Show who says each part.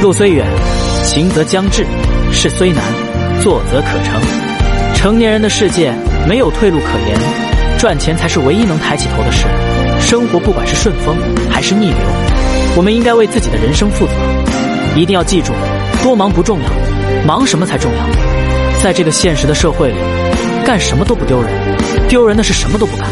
Speaker 1: 路虽远行则将至事虽难做则可成。成年人的世界没有退路可言赚钱才是唯一能抬起头的事。生活不管是顺风还是逆流我们应该为自己的人生负责。一定要记住多忙不重要忙什么才重要？在这个现实的社会里干什么都不丢人丢人的是什么都不干。